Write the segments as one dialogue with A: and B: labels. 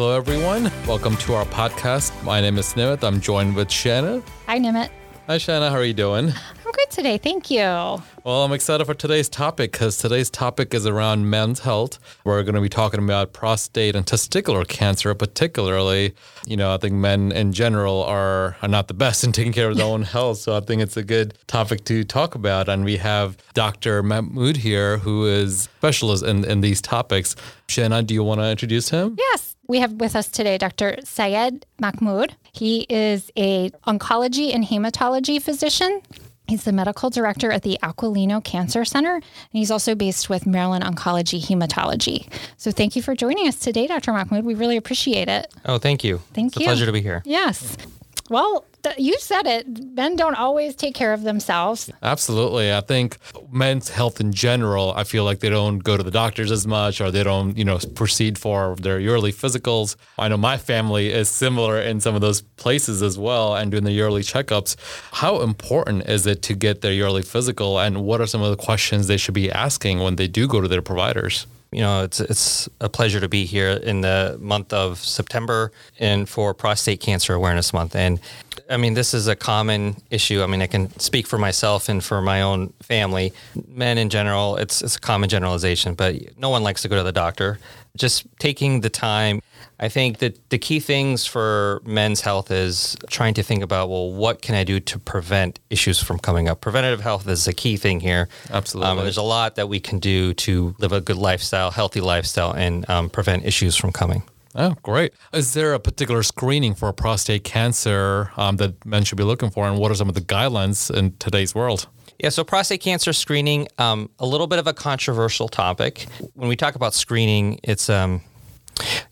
A: Hello, everyone. Welcome to our podcast. My name is Nimeet. I'm joined with Shanna.
B: Hi, Nimeet.
A: Hi, Shanna. How are you doing?
B: I'm good today. Thank you.
A: Well, I'm excited for today's topic because today's topic is around men's health. We're going to be talking about prostate and testicular cancer, particularly. You know, I think men in general are, are not the best in taking care of their own health. So I think it's a good topic to talk about. And we have Dr. Mahmood here, who is specialist in, in these topics. Shanna, do you want to introduce him?
B: Yes. We have with us today Dr. Syed Mahmood. He is a oncology and hematology physician. He's the medical director at the Aquilino Cancer Center, and he's also based with Maryland Oncology Hematology. So thank you for joining us today, Dr. Mahmood. We really appreciate it.
C: Oh, thank you.
B: Thank
C: it's
B: you.
C: a pleasure to be here.
B: Yes. Well, th- you said it. Men don't always take care of themselves.
A: Absolutely. I think men's health in general, I feel like they don't go to the doctors as much or they don't, you know, proceed for their yearly physicals. I know my family is similar in some of those places as well and doing the yearly checkups. How important is it to get their yearly physical and what are some of the questions they should be asking when they do go to their providers?
C: You know, it's it's a pleasure to be here in the month of September and for Prostate Cancer Awareness Month. And I mean, this is a common issue. I mean, I can speak for myself and for my own family. Men in general, it's it's a common generalization, but no one likes to go to the doctor. Just taking the time. I think that the key things for men's health is trying to think about, well, what can I do to prevent issues from coming up? Preventative health is a key thing here.
A: Absolutely.
C: Um, there's a lot that we can do to live a good lifestyle, healthy lifestyle, and um, prevent issues from coming.
A: Oh, great. Is there a particular screening for prostate cancer um, that men should be looking for? And what are some of the guidelines in today's world?
C: Yeah, so prostate cancer screening, um, a little bit of a controversial topic. When we talk about screening, it's um,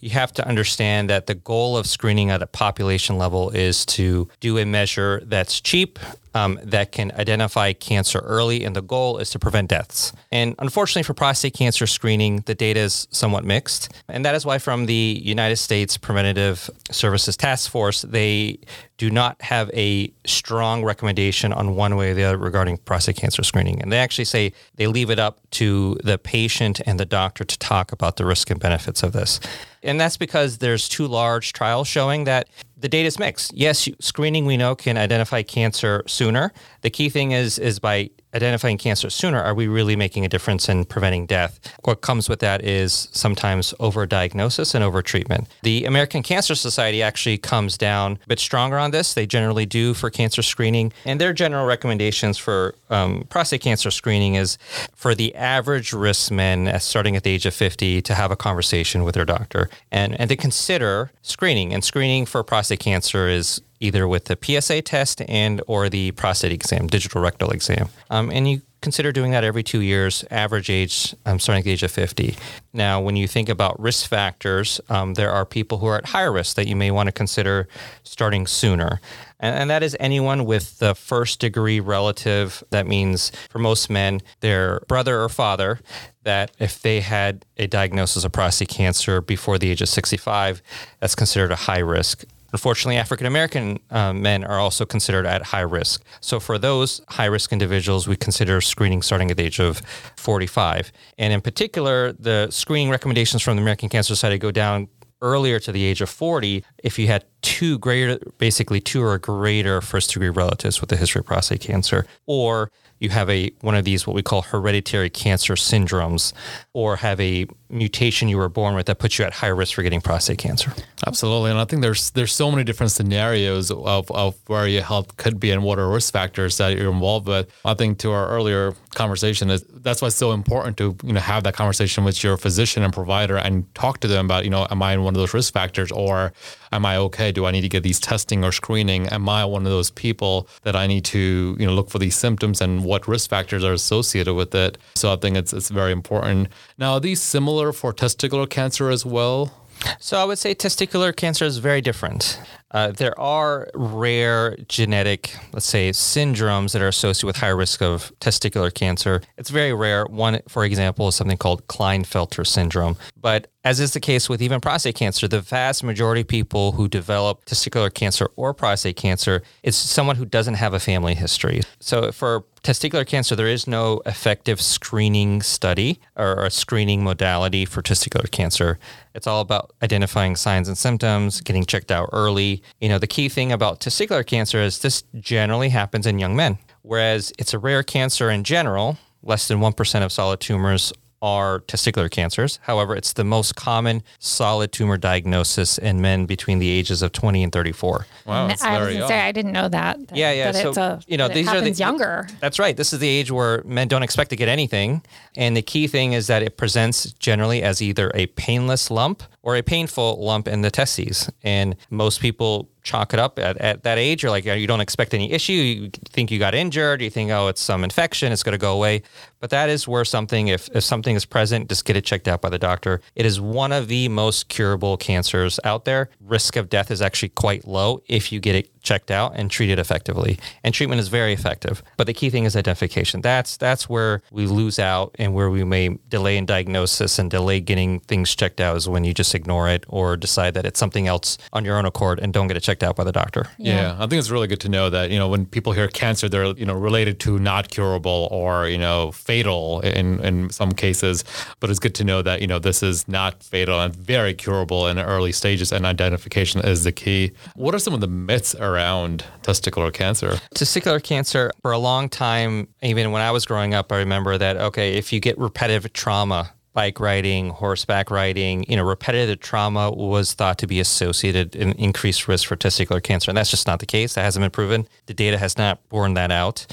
C: you have to understand that the goal of screening at a population level is to do a measure that's cheap, um, that can identify cancer early, and the goal is to prevent deaths. And unfortunately, for prostate cancer screening, the data is somewhat mixed. And that is why, from the United States Preventative Services Task Force, they do not have a strong recommendation on one way or the other regarding prostate cancer screening. And they actually say they leave it up to the patient and the doctor to talk about the risk and benefits of this. And that's because there's two large trials showing that the data is mixed. Yes, screening we know can identify cancer sooner. The key thing is is by identifying cancer sooner, are we really making a difference in preventing death? What comes with that is sometimes overdiagnosis and overtreatment. The American Cancer Society actually comes down a bit stronger on this. They generally do for cancer screening, and their general recommendations for um, prostate cancer screening is for the average risk men, uh, starting at the age of 50, to have a conversation with their doctor and and to consider screening. And screening for prostate cancer is either with the PSA test and or the prostate exam, digital rectal exam. Um, and you consider doing that every two years, average age um, starting at the age of 50. Now, when you think about risk factors, um, there are people who are at higher risk that you may want to consider starting sooner. And, and that is anyone with the first degree relative. That means for most men, their brother or father, that if they had a diagnosis of prostate cancer before the age of 65, that's considered a high risk. Unfortunately, African American uh, men are also considered at high risk. So, for those high risk individuals, we consider screening starting at the age of 45. And in particular, the screening recommendations from the American Cancer Society go down earlier to the age of 40 if you had two greater, basically two or greater first degree relatives with a history of prostate cancer, or you have a one of these what we call hereditary cancer syndromes or have a mutation you were born with that puts you at high risk for getting prostate cancer.
A: Absolutely, and I think there's there's so many different scenarios of, of where your health could be and what are risk factors that you're involved with. I think to our earlier conversation is that's why it's so important to you know have that conversation with your physician and provider and talk to them about you know am I in one of those risk factors or am I okay? Do I need to get these testing or screening? Am I one of those people that I need to you know look for these symptoms and what risk factors are associated with it? So I think it's it's very important. Now, these similar for testicular cancer as well?
C: So I would say testicular cancer is very different. Uh, there are rare genetic, let's say, syndromes that are associated with high risk of testicular cancer. It's very rare. One, for example, is something called Klinefelter syndrome. But as is the case with even prostate cancer, the vast majority of people who develop testicular cancer or prostate cancer is someone who doesn't have a family history. So for testicular cancer, there is no effective screening study or a screening modality for testicular cancer. It's all about identifying signs and symptoms, getting checked out early. You know, the key thing about testicular cancer is this generally happens in young men, whereas it's a rare cancer in general. Less than 1% of solid tumors are testicular cancers. However, it's the most common solid tumor diagnosis in men between the ages of 20 and 34.
A: Wow, mm-hmm. it's
B: I was
A: very
B: gonna
A: young.
B: say I didn't know that. that
C: Yeah, yeah.
B: That
C: so
B: it's a,
C: you know, these are the
B: younger.
C: That's right. This is the age where men don't expect to get anything, and the key thing is that it presents generally as either a painless lump or a painful lump in the testes. And most people chalk it up at, at that age. You're like, you don't expect any issue. You think you got injured. You think, oh, it's some infection. It's going to go away. But that is where something, if, if something is present, just get it checked out by the doctor. It is one of the most curable cancers out there. Risk of death is actually quite low if you get it checked out and treated effectively. And treatment is very effective. But the key thing is identification. That's that's where we lose out and where we may delay in diagnosis and delay getting things checked out is when you just ignore it or decide that it's something else on your own accord and don't get it checked out by the doctor.
A: Yeah. I think it's really good to know that you know when people hear cancer, they're you know related to not curable or you know fatal in in some cases. But it's good to know that you know this is not fatal and very curable in early stages, and identification is the key. What are some of the myths around testicular cancer?
C: Testicular cancer, for a long time, even when I was growing up, I remember that, okay, if you get repetitive trauma, bike riding, horseback riding, you know, repetitive trauma was thought to be associated in increased risk for testicular cancer. And that's just not the case. That hasn't been proven. The data has not borne that out.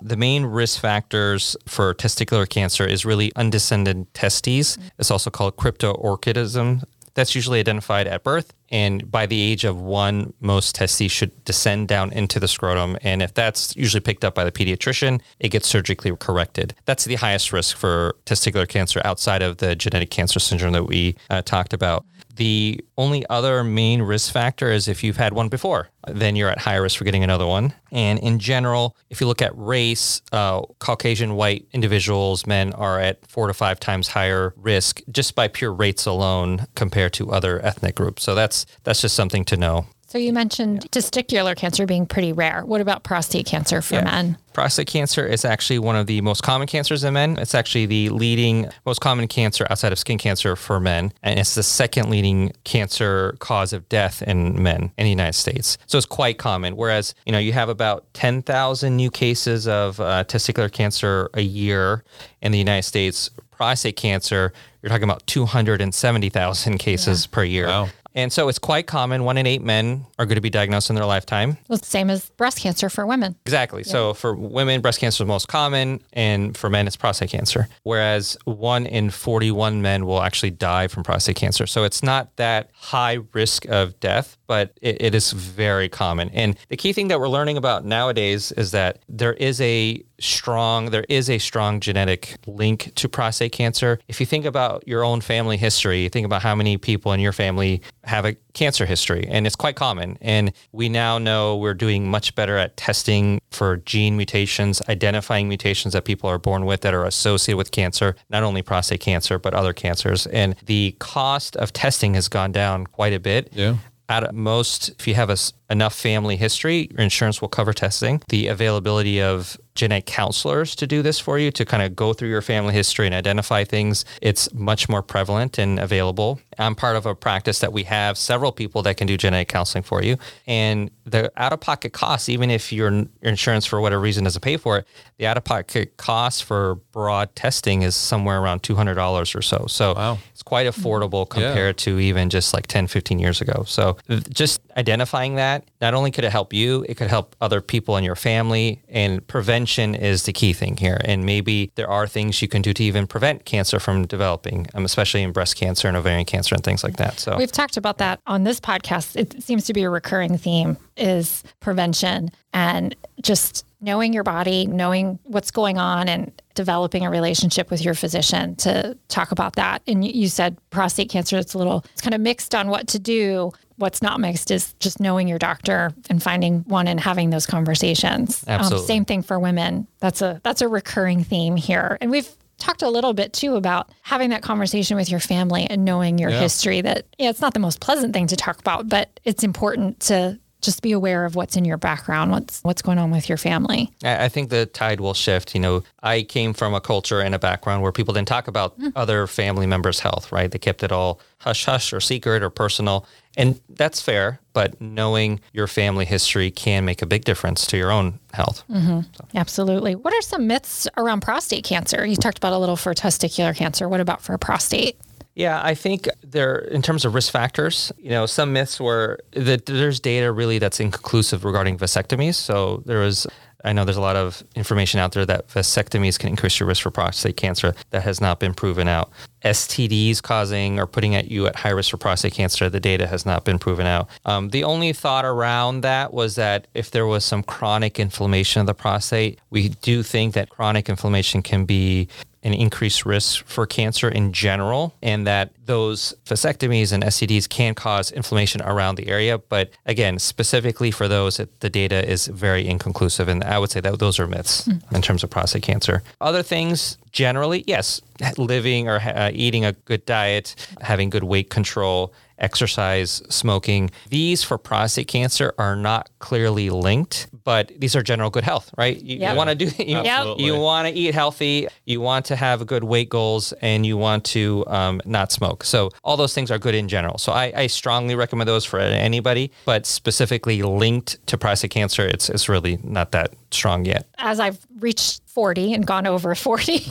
C: The main risk factors for testicular cancer is really undescended testes. It's also called cryptorchidism. That's usually identified at birth. And by the age of one, most testes should descend down into the scrotum. And if that's usually picked up by the pediatrician, it gets surgically corrected. That's the highest risk for testicular cancer outside of the genetic cancer syndrome that we uh, talked about. The only other main risk factor is if you've had one before, then you're at higher risk for getting another one. And in general, if you look at race, uh, Caucasian white individuals, men are at four to five times higher risk just by pure rates alone compared to other ethnic groups. So that's that's just something to know.
B: So you mentioned testicular cancer being pretty rare. What about prostate cancer for
C: Yeah.
B: men?
C: Prostate cancer is actually one of the most common cancers in men. It's actually the leading, most common cancer outside of skin cancer for men. And it's the second leading cancer cause of death in men in the United States. So it's quite common. Whereas, you know, you have about 10,000 new cases of uh, testicular cancer a year in the United States. Prostate cancer, you're talking about 270,000 cases per year.
A: Wow.
C: And so it's quite common. One in eight men are going to be diagnosed in their lifetime.
B: Well, it's the same as breast cancer for women.
C: Exactly. So for women, breast cancer is most common, and for men, it's prostate cancer. Whereas one in 41 men will actually die from prostate cancer. So it's not that high risk of death, but it, it is very common. And the key thing that we're learning about nowadays is that there is a strong there is a strong genetic link to prostate cancer. If you think about your own family history, think about how many people in your family have a cancer history and it's quite common. And we now know we're doing much better at testing for gene mutations, identifying mutations that people are born with that are associated with cancer, not only prostate cancer but other cancers. And the cost of testing has gone down quite a bit
A: Yeah.
C: at most, if you have a enough family history, your insurance will cover testing. The availability of genetic counselors to do this for you, to kind of go through your family history and identify things, it's much more prevalent and available. I'm part of a practice that we have several people that can do genetic counseling for you. And the out of pocket costs, even if your, your insurance for whatever reason doesn't pay for it, the out of pocket cost for broad testing is somewhere around $200 or so. So
A: Wow.
C: it's quite affordable compared to even just like 10, 15 years ago. So just identifying that, not only could it help you, it could help other people in your family. And prevention is the key thing here. And maybe there are things you can do to even prevent cancer from developing, um, especially in breast cancer and ovarian cancer and things like that. So
B: We've talked about that on this podcast. It seems to be a recurring theme is prevention and just knowing your body, knowing what's going on and developing a relationship with your physician to talk about that. And you- said prostate cancer, it's a little, it's kind of mixed on what to do. What's not mixed is just knowing your doctor and finding one and having those conversations. Um,
C: Absolutely.
B: same thing for women. That's a that's a recurring theme here. And we've talked a little bit too about having that conversation with your family and knowing your
A: Yeah.
B: history that yeah, it's not the most pleasant thing to talk about, but it's important to just be aware of what's in your background, what's what's going on with your family.
C: I I think the tide will shift. You know, I came from a culture and a background where people didn't talk about mm. other family members' health, right? They kept it all hush hush or secret or personal. And that's fair, but knowing your family history can make a big difference to your own health. Mm-hmm.
B: Absolutely. What are some myths around prostate cancer? You talked about a little for testicular cancer. What about for prostate?
C: Yeah, I think there, in terms of risk factors, you know, some myths were that there's data really that's inconclusive regarding vasectomies. So there was, I know there's a lot of information out there that vasectomies can increase your risk for prostate cancer. That has not been proven out. STDs causing or putting at you at high risk for prostate cancer, the data has not been proven out. Um, the only thought around that was that if there was some chronic inflammation of the prostate, we do think that chronic inflammation can be an increased risk for cancer in general, and that those vasectomies and STDs can cause inflammation around the area. But again, specifically for those, the data is very inconclusive, and I would say that those are myths in terms of prostate cancer. Other things, generally, yes, living or uh, eating a good diet, having good weight control, exercise, smoking. These for prostate cancer are not clearly linked, but these are general good health, right? You,
B: Yep.
C: want to do you,
A: Absolutely.
C: you want to eat healthy, you want to have good weight goals, and you want to um, not smoke. So all those things are good in general. So I, I strongly recommend those for anybody, but specifically linked to prostate cancer, it's it's really not that strong yet.
B: as I've reached 40 and gone over 40,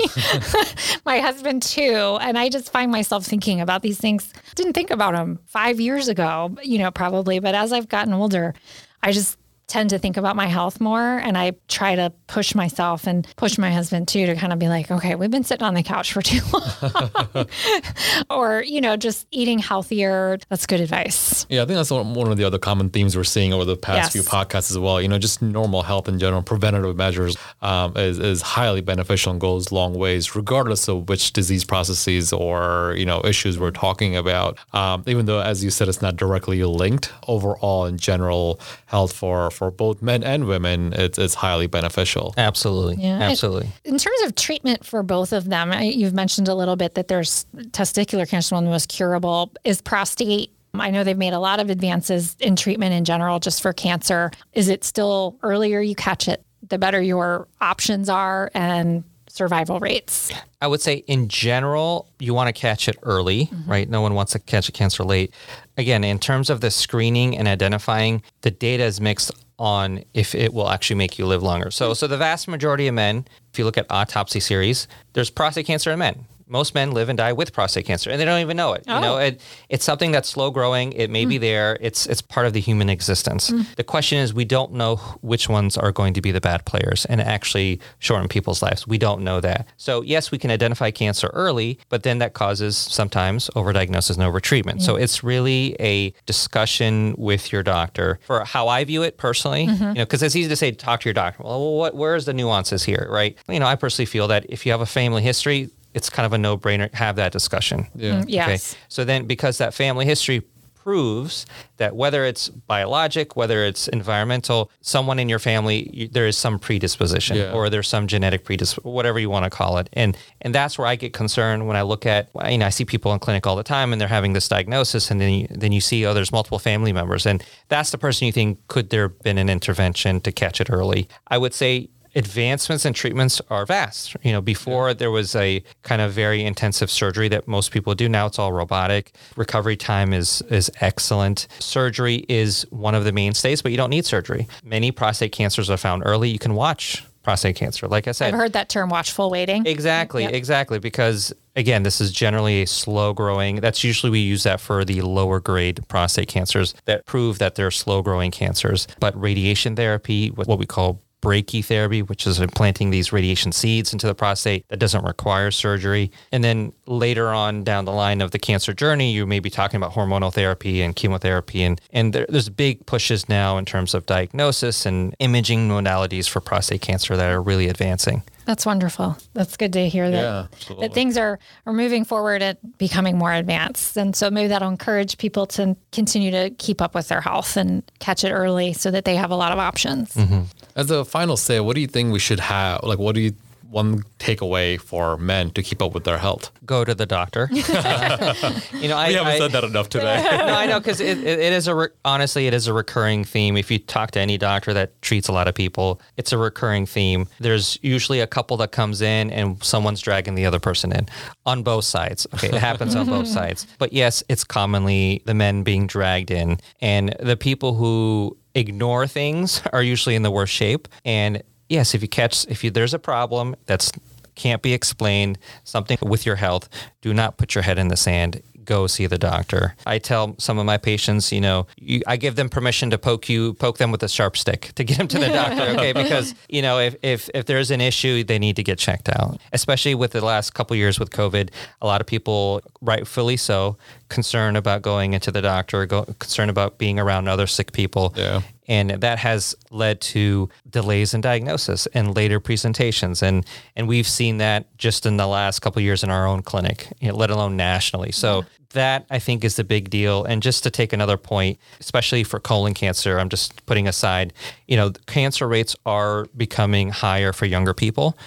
B: my husband too. And I just find myself thinking about these things. Didn't think about them five years ago, you know, probably. But as I've gotten older, I just tend to think about my health more and I try to push myself and push my husband too to kind of be like, okay, we've been sitting on the couch for too long. or, you know, just eating healthier. That's good advice.
A: Yeah, I think that's one of the other common themes we're seeing over the past
B: Yes.
A: few podcasts as well. You know, just normal health in general, preventative measures um, is, is highly beneficial and goes long ways, regardless of which disease processes or, you know, issues we're talking about. Um, even though, as you said, it's not directly linked, overall in general health for, for both men and women, it's, it's highly beneficial.
C: Absolutely.
B: Yeah.
C: Absolutely.
B: In terms of treatment for both of them, you've mentioned a little bit that there's testicular cancer, one of the most curable is prostate. I know they've made a lot of advances in treatment in general just for cancer. Is it still earlier you catch it, the better your options are and survival rates?
C: I would say in general, you want to catch it early, mm-hmm. right? No one wants to catch a cancer late. Again, in terms of the screening and identifying, the data is mixed on if it will actually make you live longer. So, so the vast majority of men, if you look at autopsy series, there's prostate cancer in men. Most men live and die with prostate cancer, and they don't even know it. You know,
B: Oh.
C: it, it's something that's slow growing. It may be mm. there. It's it's part of the human existence. Mm. The question is, we don't know which ones are going to be the bad players and actually shorten people's lives. We don't know that. So yes, we can identify cancer early, but then that causes sometimes overdiagnosis and overtreatment. So it's really a discussion with your doctor for how I view it personally. Mm-hmm. You know, because it's easy to say talk to your doctor. Well, what where's the nuances here, right? You know, I personally feel that if you have a family history, it's kind of a no-brainer have that discussion.
A: Yeah.
B: Mm, yes.
C: So then, because that family history proves that whether it's biologic, whether it's environmental, someone in your family, you, there is some predisposition
A: Yeah.
C: or there's some genetic predisposition, whatever you want to call it. And and that's where I get concerned when I look at, you know, I see people in clinic all the time and they're having this diagnosis and then you, then you see, oh, there's multiple family members. And that's the person you think, could there have been an intervention to catch it early? I would say advancements and treatments are vast. You know, before there was a kind of very intensive surgery that most people do. Now it's all robotic. Recovery time is is excellent. Surgery is one of the mainstays, but you don't need surgery. Many prostate cancers are found early. You can watch prostate cancer. Like I said,
B: I've heard that term watchful waiting.
C: Exactly,
B: Yep.
C: exactly. Because again, this is generally a slow growing. That's usually we use that for the lower grade prostate cancers that prove that they're slow growing cancers. But radiation therapy, what we call brachytherapy, which is implanting these radiation seeds into the prostate that doesn't require surgery. And then later on down the line of the cancer journey, you may be talking about hormonal therapy and chemotherapy. And, and there, there's big pushes now in terms of diagnosis and imaging modalities for prostate cancer that are really advancing.
B: That's wonderful. That's good to hear that,
A: Yeah, absolutely.
B: that things are, are moving forward and becoming more advanced. And so maybe that'll encourage people to continue to keep up with their health and catch it early so that they have a lot of options. Mm-hmm.
A: As a final say, what do you think we should have? Like, what do you one takeaway for men to keep up with their health?
C: Go to the doctor. You know, I
A: We haven't
C: I-
A: said that enough today.
C: no, I know because it, it, it is a re- honestly it is a recurring theme. If you talk to any doctor that treats a lot of people, it's a recurring theme. There's usually a couple that comes in and someone's dragging the other person in on both sides. Okay, it happens on both sides. But yes, it's commonly the men being dragged in, and the people who ignore things are usually in the worst shape. And yes, if you catch if you there's a problem that's can't be explained, something with your health, do not put your head in the sand. Go see the doctor. I tell some of my patients, you know, you, I give them permission to poke you, poke them with a sharp stick to get them to the doctor, okay? Because you know, if if if there's an issue, they need to get checked out. Especially with the last couple years with COVID, a lot of people, rightfully so, concerned about going into the doctor, go, concerned about being around other sick people.
A: Yeah.
C: And that has led to delays in diagnosis and later presentations. And and we've seen that just in the last couple of years in our own clinic, you know, let alone nationally. So that I think is the big deal. And just to take another point, especially for colon cancer, I'm just putting aside, you know, cancer rates are becoming higher for younger people.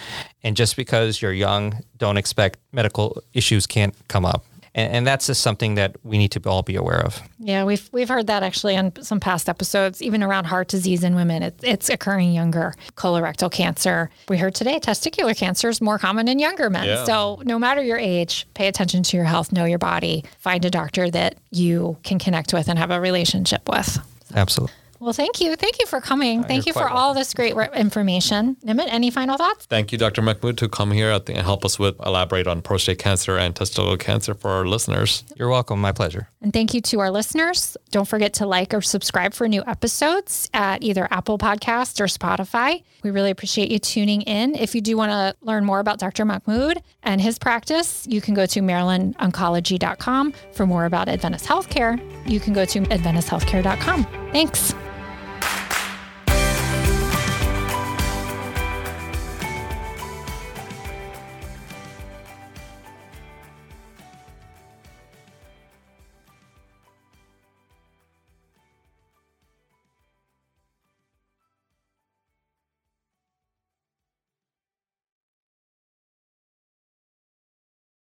C: And just because you're young, don't expect medical issues can't come up. And, and that's just something that we need to all be aware of.
B: Yeah, we've we've heard that actually on some past episodes, even around heart disease in women. It, it's occurring younger. Colorectal cancer. We heard today testicular cancer is more common in younger men.
A: Yeah.
B: So no matter your age, pay attention to your health, know your body, find a doctor that you can connect with and have a relationship with.
C: Absolutely.
B: Well, thank you. Thank you for coming. Uh, thank you for
C: quite
B: all this great re- information. Nimeet, any final thoughts?
A: Thank you, Dr. Mahmood, to come here I think, and help us with elaborate on prostate cancer and testicular cancer for our listeners.
C: You're welcome. My pleasure.
B: And thank you to our listeners. Don't forget to like or subscribe for new episodes at either Apple Podcast or Spotify. We really appreciate you tuning in. If you do want to learn more about Dr. Mahmood and his practice, you can go to marylandoncology.com. For more about Adventist Healthcare, you can go to adventisthealthcare.com. Thanks.